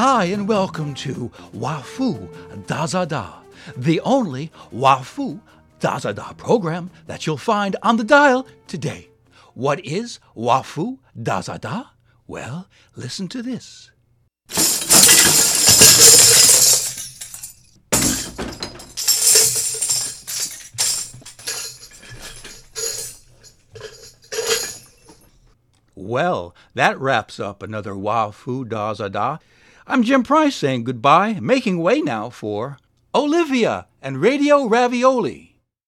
Hi, and welcome to Wafu Dazada, the only Wafu Dazada program that you'll find on the dial today. What is Wafu Dazada? Well, listen to this. Well, that wraps up another Wafu Dazada. I'm Jim Price saying goodbye, making way now for Olivia and Radio Ravioli.